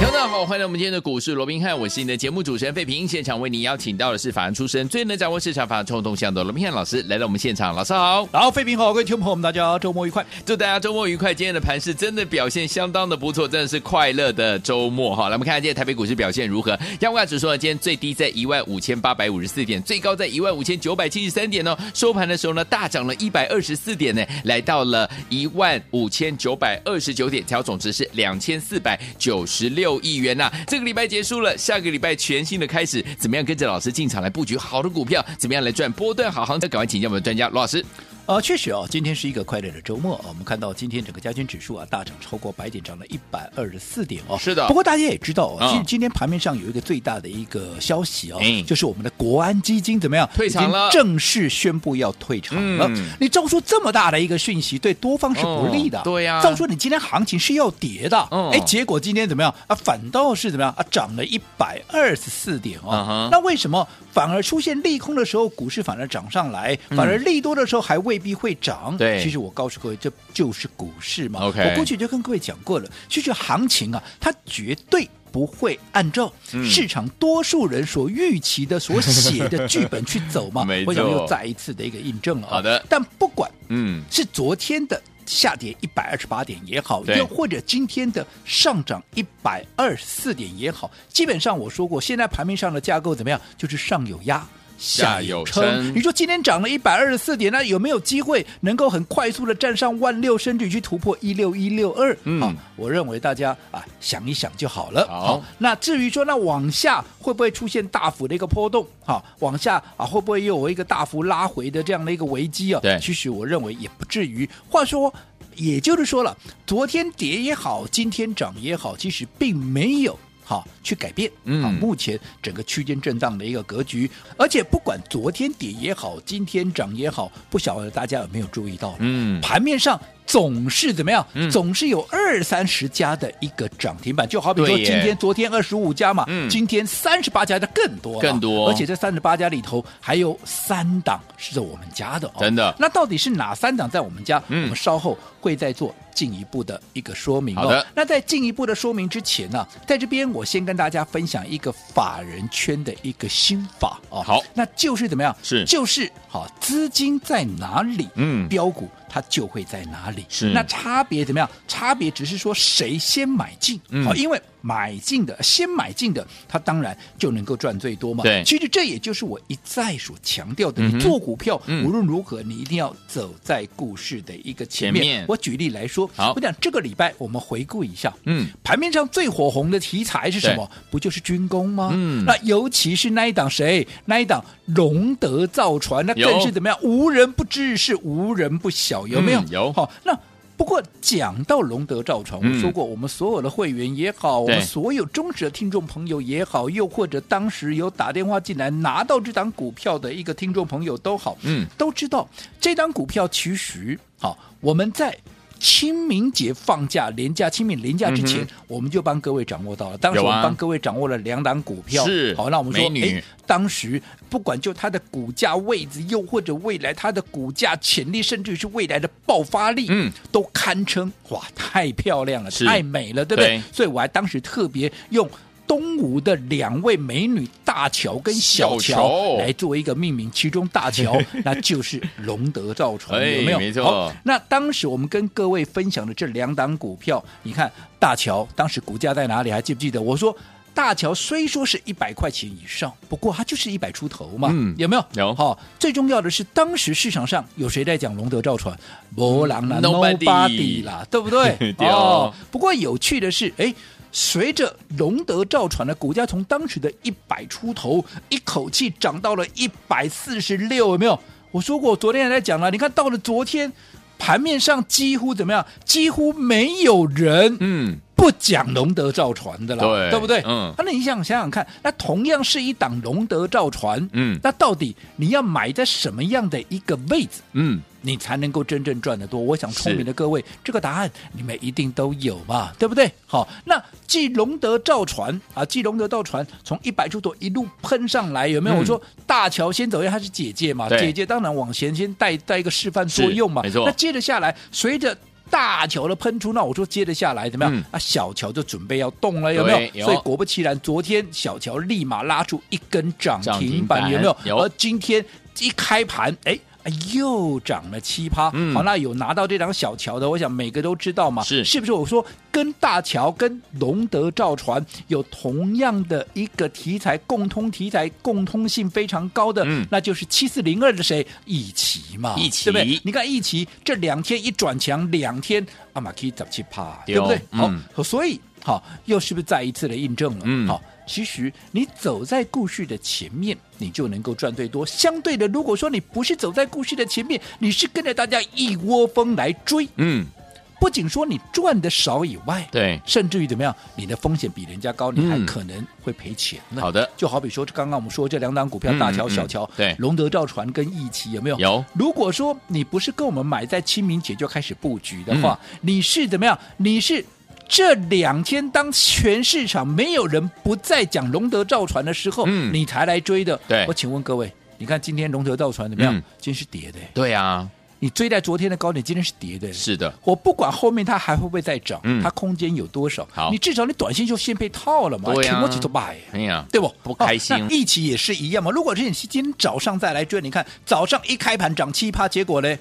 大家好，欢迎来我们今天的股市罗宾汉，我是你的节目主持人费平。现场为您邀请到的是法案出身、最能掌握市场法案冲动向的罗宾汉老师来到我们现场，老师好。好，费平好，各位听众朋友们，大家周末愉快，祝大家周末愉快。今天的盘势真的表现相当的不错，真的是快乐的周末哈。来，我们看看今天台北股市表现如何？央股指数呢，今天最低在一万五千八百五十四点，最高在一万五千九百七十三点哦。收盘的时候呢，大涨了一百二十四点呢，来到了一万五千九百二十九点，调总值是两千四百九十六亿元呐、啊。这个礼拜结束了，下个礼拜全新的开始，怎么样跟着老师进场来布局好的股票？怎么样来赚波段好行情？赶快请教我们的专家罗老师。呃，确实哦，今天是一个快乐的周末啊。我们看到今天整个加权指数啊大涨超过百点，涨了一百二十四点哦。是的。不过大家也知道哦，其实今天盘面上有一个最大的一个消息哦，嗯、就是我们的国安基金怎么样退场了，正式宣布要退场了。嗯、你照说这么大的一个讯息，对多方是不利的。哦、对呀、啊。照说你今天行情是要跌的，哎、嗯，结果今天怎么样啊？反倒是怎么样啊？涨了一百二十四点哦。嗯、那为什么反而出现利空的时候，股市反而涨上来，反而利多的时候还未必会涨？对，其实我告诉各位，这就是股市嘛。Okay 我过去就跟各位讲过了，其实行情啊，它绝对不会按照市场多数人所预期的、所写的剧本去走嘛。我想又再一次的一个印证了。好的。但不管嗯是昨天的下跌一百二十八点也好，又或者今天的上涨一百二十四点也好，基本上我说过，现在盘面上的架构怎么样？就是上有压。下有撑，你说今天涨了一百二十四点，那有没有机会能够很快速的站上万六，甚至去突破一六一六二？嗯，我认为大家啊想一想就好了。好，好，那至于说那往下会不会出现大幅的一个波动？好，往下啊会不会又有一个大幅拉回的这样的一个危机啊？对，其实我认为也不至于。话说，也就是说了，昨天跌也好，今天涨也好，其实并没有。好，去改变，嗯，啊，目前整个区间震荡的一个格局，而且不管昨天跌也好，今天涨也好，不晓得大家有没有注意到，嗯，盘面上。总是怎么样？嗯、总是有二三十家的一个涨停板，就好比说今天、昨天二十五家嘛，嗯、今天三十八家的更多，更多。而且这三十八家里头还有三档是在我们家的哦，真的。那到底是哪三档在我们家？嗯、我们稍后会再做进一步的一个说明哦。好的。那在进一步的说明之前呢、啊，在这边我先跟大家分享一个法人圈的一个心法哦。好，那就是怎么样？是，就是好，资金在哪里？嗯，标股。它就会在哪里？是那差别怎么样？差别只是说谁先买进，好、嗯，因为买进的先买进的，他当然就能够赚最多嘛。对，其实这也就是我一再所强调的，嗯、你做股票、嗯、无论如何，你一定要走在故事的一个前面。前面我举例来说，好，我讲这个礼拜我们回顾一下，嗯，盘面上最火红的题材是什么？不就是军工吗？嗯，那尤其是那一档谁？那一档龙德造船，那更是怎么样？无人不知，是无人不晓，有没有？嗯、有。好，那不过讲到龙德造船，我说过，我们所有的会员也好，嗯、我们所有忠实的听众朋友也好，又或者当时有打电话进来拿到这档股票的一个听众朋友都好，嗯，都知道这档股票其实好，我们在。清明节放假连假，清明连假之前，嗯、我们就帮各位掌握到了。当时我们帮各位掌握了两档股票，是好。那我们说，美女哎，当时不管就它的股价位置，又或者未来它的股价潜力，甚至于是未来的爆发力，嗯，都堪称哇，太漂亮了，太美了，对不对？对所以我还当时特别用。东吴的两位美女大乔跟小乔来做一个命名，其中大乔 那就是龙德造船，有没有？没错。好，那当时我们跟各位分享的这两档股票，你看大乔当时股价在哪里？还记不记得？我说大乔虽说是一百块钱以上，不过它就是一百出头嘛，嗯，有没有？有。好，最重要的是当时市场上有谁在讲龙德造船？博朗啦，Nobody 啦，对不对？对哦。不过有趣的是，哎。随着龙德造船的股价从当时的一百出头，一口气涨到了一百四十六，有没有？我说过，昨天还在讲了。你看到了昨天盘面上几乎怎么样？几乎没有人，嗯，不讲龙德造船的了，对对不对？嗯，那你想想想看，那同样是一档龙德造船，嗯那到底你要买在什么样的一个位置？嗯，你才能够真正赚得多。我想聪明的各位，这个答案你们一定都有嘛，对不对？好，那继龙德造船啊，继龙德造船从一百出头一路喷上来，有没有？嗯我说大桥先走，因为它是姐姐嘛，姐姐当然往前先带带一个示范作用嘛。没错那接着下来，随着大桥的喷出，那我说接着下来怎么样？嗯啊，小桥就准备要动了，有没有？有所以果不其然，昨天小桥立马拉出一根涨涨停停板，板有没有？有而今天一开盘，哎。哎又涨了七趴，嗯好，那有拿到这张小桥的，我想每个都知道嘛，是是不是？我说跟大桥、跟龙德造船有同样的一个题材，共通题材，共通性非常高的，嗯那就是七四零二的谁？一奇嘛，一奇对不对？你看一奇这两天一转强，两天阿玛可以涨七趴，对对不对？好嗯，所以好，又是不是再一次的印证了？嗯好。其实你走在故事的前面，你就能够赚最多。相对的，如果说你不是走在故事的前面，你是跟着大家一窝蜂来追，嗯，不仅说你赚的少以外，对，甚至于怎么样，你的风险比人家高，你还嗯可能会赔钱呢。好的，就好比说，刚刚我们说这两档股票，嗯大桥、嗯小桥，对龙德造船跟义奇有没有？有。如果说你不是跟我们买在清明节就开始布局的嗯话，你是怎么样？你是这两天当全市场没有人不再讲龙德造船的时候，嗯你才来追的。对我请问各位，你看今天龙德造船怎么样？嗯今天是跌的，对啊，你追在昨天的高点，今天是跌的。是的，我不管后面它还会不会再涨，嗯它空间有多少？好你至少你短线就先被套了嘛，对啊停我几多买。哎呀，对不？不开心哦那一起也是一样嘛。如果是你今天早上再来追，你看早上一开盘涨七趴，结果呢啊，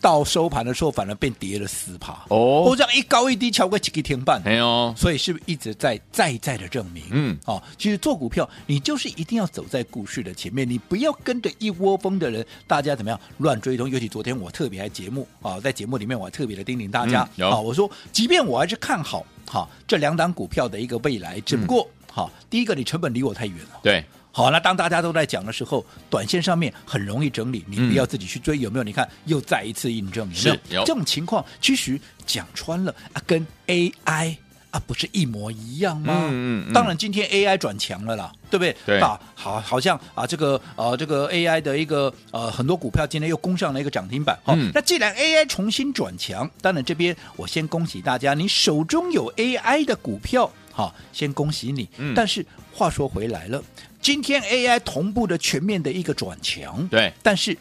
到收盘的时候反而变跌了四趴。哦我这样一高一低，超过几个天半。所以是不是一直在再再的证明？嗯哦，其实做股票，你就是一定要走在股市的前面，你不要跟着一窝蜂的人，大家怎么样乱追踪。尤其昨天我特别来节目啊，在节目里面我还特别的叮咛大家啊，我说，即便我还是看好哈、这两档股票的一个未来，只不过好、第一个你成本离我太远了。对，好，那当大家都在讲的时候，短线上面很容易整理，你不要自己去追，有没有？你看又再一次印证，有没有？是有这种情况，其实讲穿了啊，跟 AI 啊不是一模一样吗？嗯嗯嗯当然，今天 AI 转强了啦，对不对？对啊，好，好像啊这个呃这个 AI 的一个呃很多股票今天又攻上了一个涨停板。好、嗯那既然 AI 重新转强，当然这边我先恭喜大家，你手中有 AI 的股票。好，先恭喜你。嗯但是话说回来了，今天 AI 同步的全面的一个转强，对，但是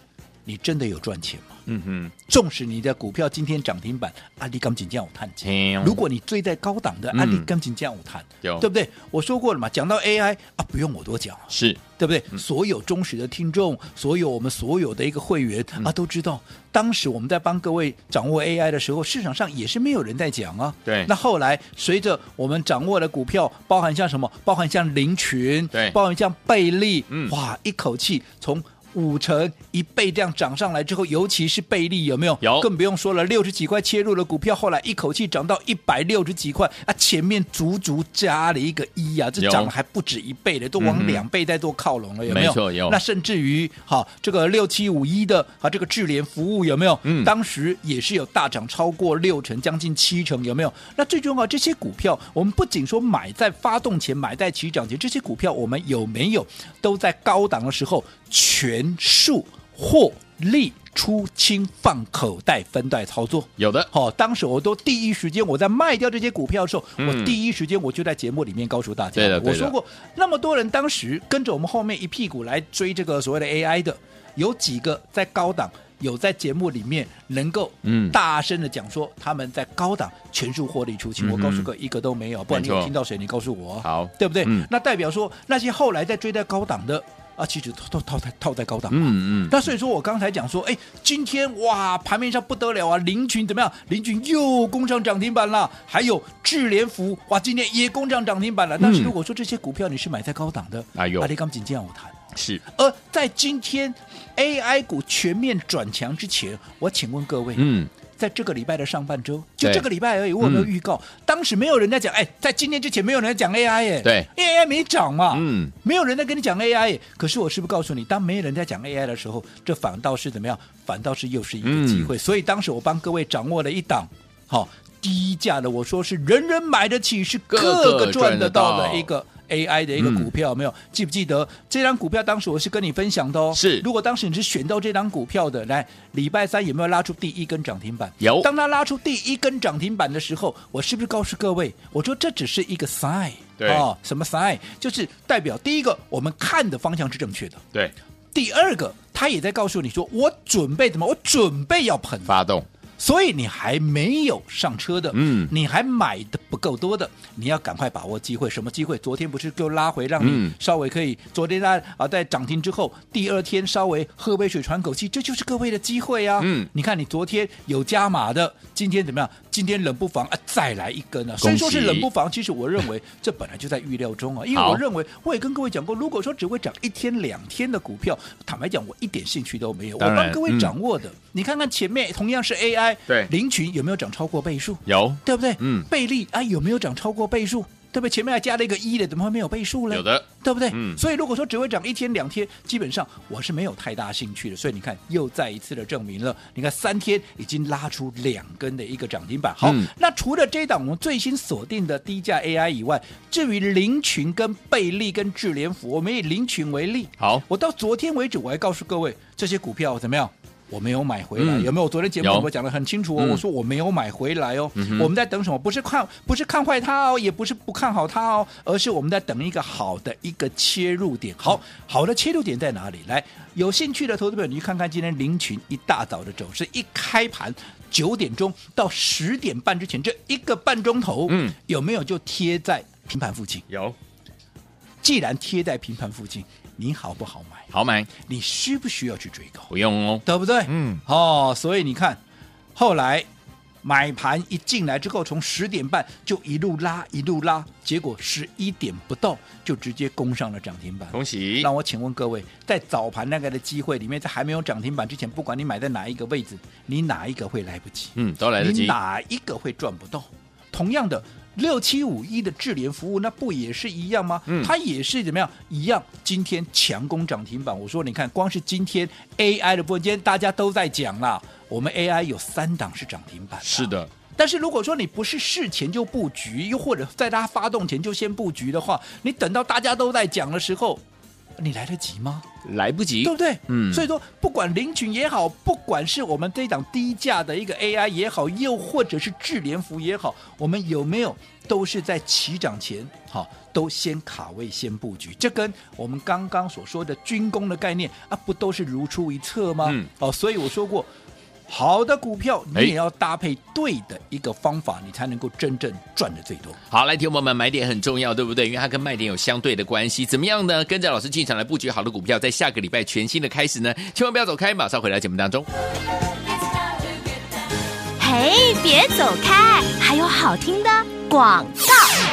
你真的有赚钱吗？嗯哼，纵使你的股票今天涨停板，阿里钢琴这样有探钱。如果你追在高档的，嗯阿里钢琴这样有探，有对不对？我说过了嘛，讲到 AI 啊，不用我多讲啊。是，对不对？所有忠实的听众，所有我们所有的一个会员、啊，都知道，当时我们在帮各位掌握 AI 的时候，市场上也是没有人在讲啊。对那后来随着我们掌握的股票，包含像什么，包含像林群，对包含像贝利，嗯哇，一口气从。五成一倍这样涨上来之后，尤其是倍利有没有？有更不用说了，六十几块切入的股票，后来一口气涨到一百六十几块啊！前面足足加了一个一啊，这涨了还不止一倍的，都往两倍在做靠拢了，有没有？没错有那甚至于好，这个六七五一的啊，这个智联服务有没有？嗯当时也是有大涨超过六成，将近七成，有没有？那最重要，这些股票我们不仅说买在发动前，买在起涨前，这些股票我们有没有都在高档的时候全数获利出清放口袋分段操作？有的，哦、当时我都第一时间我在卖掉这些股票的时候，嗯我第一时间我就在节目里面告诉大家，我说过，那么多人当时跟着我们后面一屁股来追这个所谓的 AI 的，有几个在高档。有在节目里面能够嗯大声的讲说他们在高档全数获利出清，嗯我告诉各位一个都没有，不然你有听到谁？你告诉我啊，好对不对？嗯那代表说那些后来在追在高档的啊，其实都套套在套在高档。嗯嗯，那所以说我刚才讲说，哎，今天哇，盘面上不得了啊，林群怎么样？林群又攻上涨停板了，还有智联福，哇，今天也攻上涨停板了。但是如果说这些股票你是买在高档的，哎呦阿里刚仅这样我谈。是，而在今天 AI 股全面转强之前，我请问各位，嗯，在这个礼拜的上半周，就这个礼拜而已，我有没有嗯预告？当时没有人在讲，哎，在今天之前没有人在讲 AI 耶，对，AI 没涨嘛，嗯，没有人在跟你讲 AI 耶。可是我是不是告诉你，当没有人在讲 AI 的时候，这反倒是怎么样？反倒是又是一个机会。所以当时我帮各位掌握了一档，好、低价的，我说是人人买得起，是个个赚得到的一个。AI 的一个股票、没有记不记得这张股票？当时我是跟你分享的哦。是，如果当时你是选到这张股票的，来礼拜三有没有拉出第一根涨停板？有。当他拉出第一根涨停板的时候，我是不是告诉各位，我说这只是一个 sign？对哦，什么 sign？就是代表第一个，我们看的方向是正确的。对。第二个，他也在告诉你说，我准备怎么？我准备要喷发动。所以你还没有上车的，嗯，你还买的不够多的，你要赶快把握机会。什么机会？昨天不是就拉回，让你稍微可以。嗯、昨天在啊，在涨停之后，第二天稍微喝杯水喘口气，这就是各位的机会啊。嗯，你看你昨天有加码的，今天怎么样？今天冷不防啊，再来一根啊。虽然说是冷不防，其实我认为这本来就在预料中啊。因为我认为我也跟各位讲过，如果说只会涨一天两天的股票，坦白讲，我一点兴趣都没有。我帮各位掌握的，嗯、你看看前面同样是 AI。对，林群有没有涨超过倍数？有，对不对？嗯，倍利啊，有没有涨超过倍数？对不对？前面还加了一个一的，怎么会没有倍数呢？有的，对不对？嗯，所以如果说只会涨一天两天，基本上我是没有太大兴趣的。所以你看，又再一次的证明了，你看三天已经拉出两根的一个涨停板。好，嗯、那除了这档我们最新锁定的低价 AI 以外，至于林群跟贝利跟智联福，我们以林群为例。好，我到昨天为止，我还告诉各位这些股票怎么样？我没有买回来，嗯、有没有？我昨天节目我讲的很清楚哦，我说我没有买回来哦。嗯、我们在等什么？不是看，不是看坏它哦，也不是不看好它哦，而是我们在等一个好的一个切入点。好，好的切入点在哪里？来，有兴趣的投资朋友，你去看看今天凌群一大早的走势，一开盘九点钟到十点半之前这一个半钟头，嗯，有没有就贴在平盘附近？有。既然贴在平盘附近。你好不好买？好买。你需不需要去追高？不用哦，对不对？嗯。哦，所以你看，后来买盘一进来之后，从十点半就一路拉，一路拉，结果十一点不到就直接攻上了涨停板。恭喜！那我请问各位，在早盘那个的机会里面，在还没有涨停板之前，不管你买在哪一个位置，你哪一个会来不及？嗯，都来得及。你哪一个会赚不到？同样的。六七五一的智联服务，那不也是一样吗？嗯，它也是怎么样？一样，今天强攻涨停板。我说，你看，光是今天 AI 的部分，今天大家都在讲啦，我们 AI 有三档是涨停板。是的，但是如果说你不是事前就布局，又或者在它发动前就先布局的话，你等到大家都在讲的时候。你来得及吗？来不及，对不对？嗯，所以说，不管林群也好，不管是我们这档低价的一个 AI 也好，又或者是智联服也好，我们有没有都是在起涨前，好，都先卡位、先布局？这跟我们刚刚所说的军工的概念啊，不都是如出一辙吗？嗯，哦，所以我说过。好的股票，你也要搭配对的一个方法，你才能够真正赚的最多。好，来，听我们买点很重要，对不对？因为它跟卖点有相对的关系。怎么样呢？跟着老师进场来布局好的股票，在下个礼拜全新的开始呢，千万不要走开，马上回来节目当中。嘿，别走开，还有好听的广告。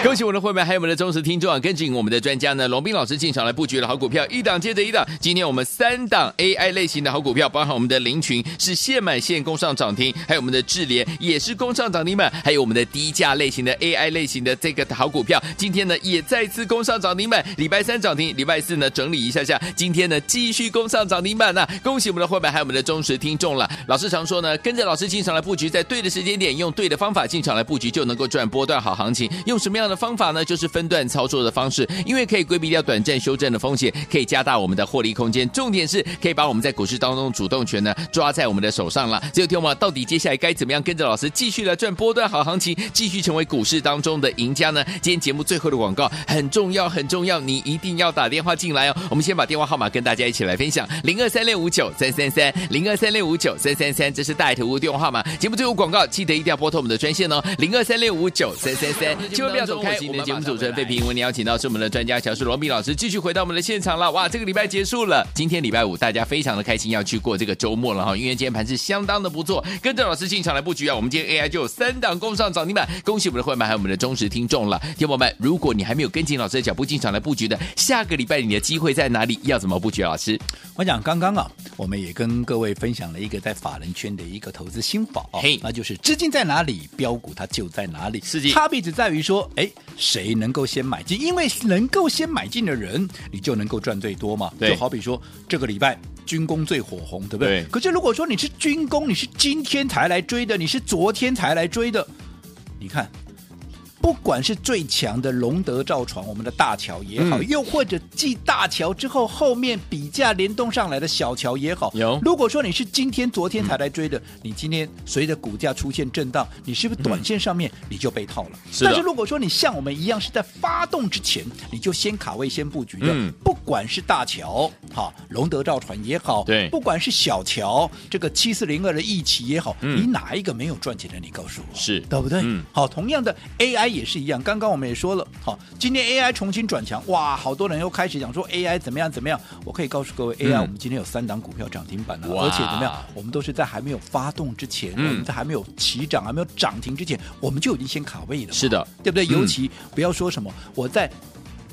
恭喜我们的会员，还有我们的忠实听众啊！跟紧我们的专家呢，龙斌老师进场来布局的好股票，一档接着一档。今天我们三档 AI 类型的好股票，包含我们的林群是现买现攻上涨停，还有我们的智联也是攻上涨停板，还有我们的低价类型的 AI 类型的这个好股票，今天呢也再次攻上涨停板。礼拜三涨停，礼拜四呢整理一下下，今天呢继续攻上涨停板呐！恭喜我们的会员，还有我们的忠实听众了。老师常说呢，跟着老师进场来布局，在对的时间点，用对的方法进场来布局，就能够赚波段好行情。用什么样的方法呢？就是分段操作的方式，因为可以规避掉短暂修正的风险，可以加大我们的获利空间。重点是可以把我们在股市当中主动权呢抓在我们的手上了。只有听我到底接下来该怎么样跟着老师继续来赚波段好行情，继续成为股市当中的赢家呢？今天节目最后的广告很重要，很重要，你一定要打电话进来哦。我们先把电话号码跟大家一起来分享：零二三六五九三三三，零二三六五九三三三，这是大头屋电话号码。节目最后广告记得一定要拨通我们的专线哦，零二三六五九三三三，千万不要走。我们节目主持人费平为你邀请到是我们的专家，小树罗密老师，继续回到我们的现场了。哇，这个礼拜结束了，今天礼拜五，大家非常的开心，要去过这个周末了哈。因为今天盘是相当的不错，跟着老师进场来布局啊。我们今天 AI 就有三档攻上涨停板，恭喜我们的会员还有我们的忠实听众了。听友们，如果你还没有跟紧老师的脚步进场来布局的，下个礼拜你的机会在哪里？要怎么布局？老师，我讲刚刚啊，我们也跟各位分享了一个在法人圈的一个投资心法啊，嘿，那就是资金在哪里，标股它就在哪里。差别只在于说，哎，谁能够先买进？因为能够先买进的人，你就能够赚最多嘛。就好比说这个礼拜军工最火红，对不对？对。可是如果说你是军工，你是今天才来追的，你是昨天才来追的，你看。不管是最强的龙德造船，我们的大桥也好，嗯、又或者继大桥之后后面比价联动上来的小桥也好，有。如果说你是今天、昨天才来追的，嗯、你今天随着股价出现震荡，你是不是短线上面你就被套了？是、嗯。但是如果说你像我们一样是在发动之前你就先卡位、先布局的，嗯、不管是大桥哈龙德造船也好，对，不管是小桥这个七四零二的一期也好，嗯、你哪一个没有赚钱的？你告诉我，是对不对？嗯。好，同样的 AI。也是一样，刚刚我们也说了，好，今天 AI 重新转强，哇，好多人又开始讲说 AI 怎么样怎么样。我可以告诉各位，AI 我们今天有三档股票涨停板了，而且怎么样，我们都是在还没有发动之前，我们在还没有起涨、还没有涨停之前，我们就已经先卡位了。是的，对不对？尤其不要说什么，我在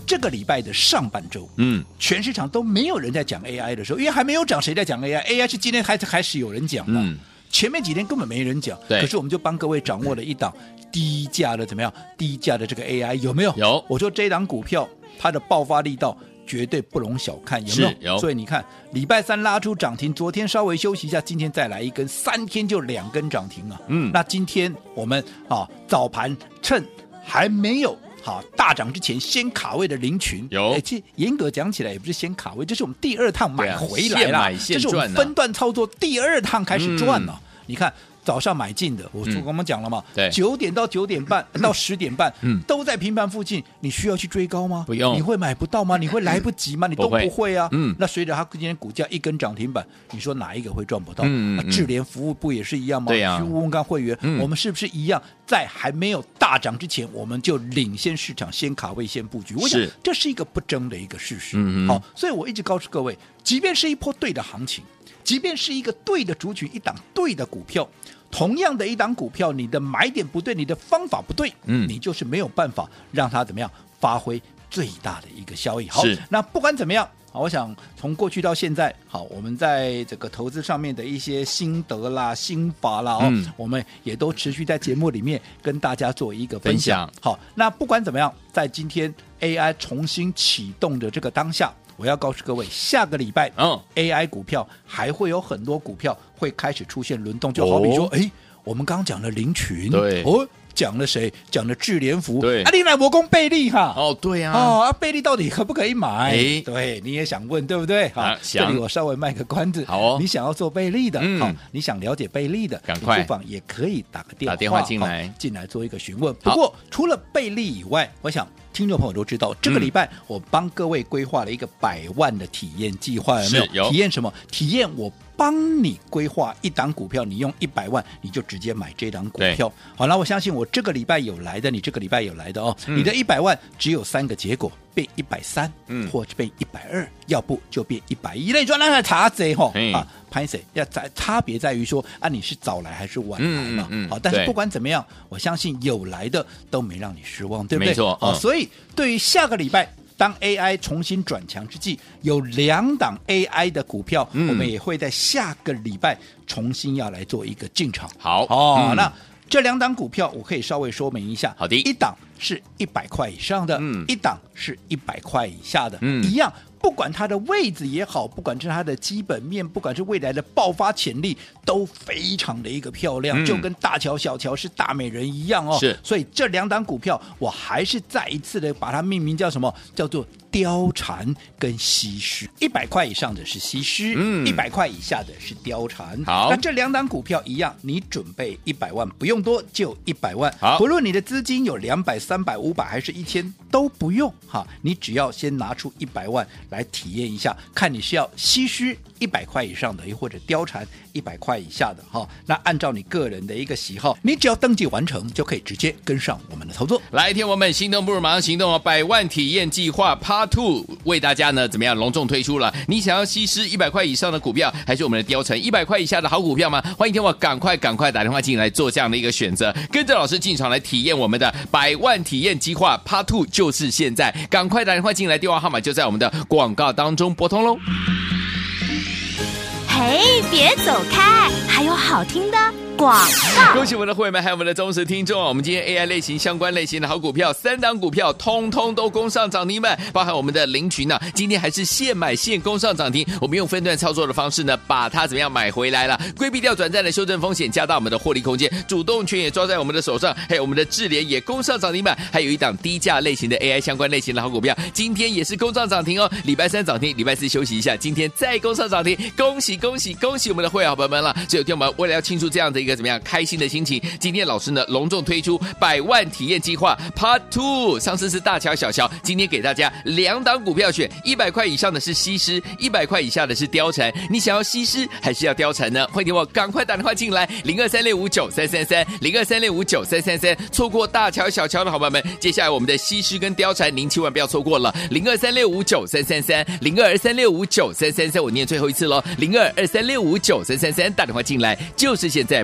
这个礼拜的上半周，嗯，全市场都没有人在讲 AI 的时候，因为还没有涨，谁在讲 AI？AI 是今天开始开始有人讲的。前面几天根本没人讲，对，可是我们就帮各位掌握了一档低价的怎么样？低价的这个 AI 有没有？有。我说这档股票它的爆发力道绝对不容小看，有没有？有。所以你看，礼拜三拉出涨停，昨天稍微休息一下，今天再来一根，三天就两根涨停啊。嗯。那今天我们啊早盘趁还没有好大涨之前，先卡位的林群有。哎，这严格讲起来也不是先卡位，这是我们第二趟买回来了，啊、现现赚，这是我们分段操作第二趟开始赚了。嗯你看早上买进的，我说我们讲了嘛，对，九点到九点半 到十点半，嗯，都在平盘附近，你需要去追高吗？不用，你会买不到吗？你会来不及吗？你都不会啊，嗯，那随着它今天股价一根涨停板，你说哪一个会赚不到？嗯，智联服务不也是一样吗？对呀，去问问看会员，我们是不是一样，在还没有大涨之前，我们就领先市场，先卡位，先布局？我想这是一个不争的一个事实。嗯，好，所以我一直告诉各位，即便是一波对的行情。即便是一个对的族群，一档对的股票，同样的一档股票，你的买点不对，你的方法不对，嗯，你就是没有办法让它怎么样发挥最大的一个效益。好，那不管怎么样，好，我想从过去到现在，好，我们在这个投资上面的一些心得啦、心法啦，哦，嗯，我们也都持续在节目里面跟大家做一个分享。分享好，那不管怎么样，在今天 AI 重新启动的这个当下。我要告诉各位，下个礼拜，嗯，AI 股票还会有很多股票会开始出现轮动，就好比说，哎、哦，我们刚刚讲的林群，对，哦，讲了谁？讲了智联福，对，啊，你来我攻贝利哈，哦，对呀、啊，哦，啊，贝利到底可不可以买？哎，对，你也想问，对不对？好、啊，这里我稍微卖个关子，好哦，你想要做贝利的，嗯、好，你想了解贝利的，赶快，不妨也可以打个电话，打电话进来，进来做一个询问。不过除了贝利以外，我想。听众朋友都知道，这个礼拜我帮各位规划了一个百万的体验计划，有没有？有体验什么？体验我帮你规划一档股票，你用一百万，你就直接买这档股票。好那，我相信我这个礼拜有来的，你这个礼拜有来的哦。嗯、你的一百万只有三个结果：变一百三，嗯，或者变一百二，要不就变一百一。那你说那还差贼哈啊？潘 Sir 要在差别在于说啊，你是早来还是晚来嘛？嗯，嗯，嗯好，但是不管怎么样，我相信有来的都没让你失望，对不对？没错。好、嗯，所以对于下个礼拜，当 AI 重新转强之际，有两档 AI 的股票，嗯、我们也会在下个礼拜重新要来做一个进场。好哦，嗯、那这两档股票我可以稍微说明一下。好的，一档是一百块以上的，嗯，一档是一百块以下的，嗯，一样。不管它的位置也好，不管是它的基本面，不管是未来的爆发潜力，都非常的一个漂亮，嗯、就跟大乔小乔是大美人一样哦。是，所以这两档股票，我还是再一次的把它命名叫什么？叫做貂蝉跟西施。一百块以上的是西施，嗯，一百块以下的是貂蝉。好，那这两档股票一样，你准备一百万，不用多，就一百万。好，不论你的资金有两百、三百、五百还是一千，都不用哈，你只要先拿出一百万。来体验一下，看你是要西施一百块以上的，又或者貂蝉一百块以下的哈。那按照你个人的一个喜好，你只要登记完成，就可以直接跟上我们的操作。来，天我们心动不如马上行动哦！百万体验计划 Part Two 为大家呢怎么样隆重推出了？你想要西施一百块以上的股票，还是我们的貂蝉一百块以下的好股票吗？欢迎天我赶快赶快打电话进来做这样的一个选择，跟着老师进场来体验我们的百万体验计划 Part Two，就就是现在，赶快打电话进来，电话号码就在我们的。广告当中拨通喽！嘿，别走开，还有好听的广。恭喜我们的会员们，还有我们的忠实听众啊！我们今天 AI 类型相关类型的好股票，三档股票通通都攻上涨停板，包含我们的林群呢、啊，今天还是现买现攻上涨停。我们用分段操作的方式呢，把它怎么样买回来了？规避掉转债的修正风险，加大我们的获利空间，主动权也抓在我们的手上。还有我们的智联也攻上涨停板，还有一档低价类型的 AI 相关类型的好股票，今天也是攻上涨停哦。礼拜三涨停，礼拜四休息一下，今天再攻上涨停，恭喜恭喜恭喜我们的会员朋友们了！所以有天我们为了要庆祝这样的一个怎么样开心的心情，今天老师呢隆重推出百万体验计划 Part Two，上次是大乔小乔，今天给大家两档股票选，一百块以上的是西施，一百块以下的是貂蝉，你想要西施还是要貂蝉呢？欢迎我赶快打电话进来，零二三六五九三三三，零二三六五九三三三，错过大乔小乔的好朋友们，接下来我们的西施跟貂蝉，您千万不要错过了，零二三六五九三三三，零二三六五九三三三，我念最后一次喽，零二二三六五九三三三，打电话进来就是现在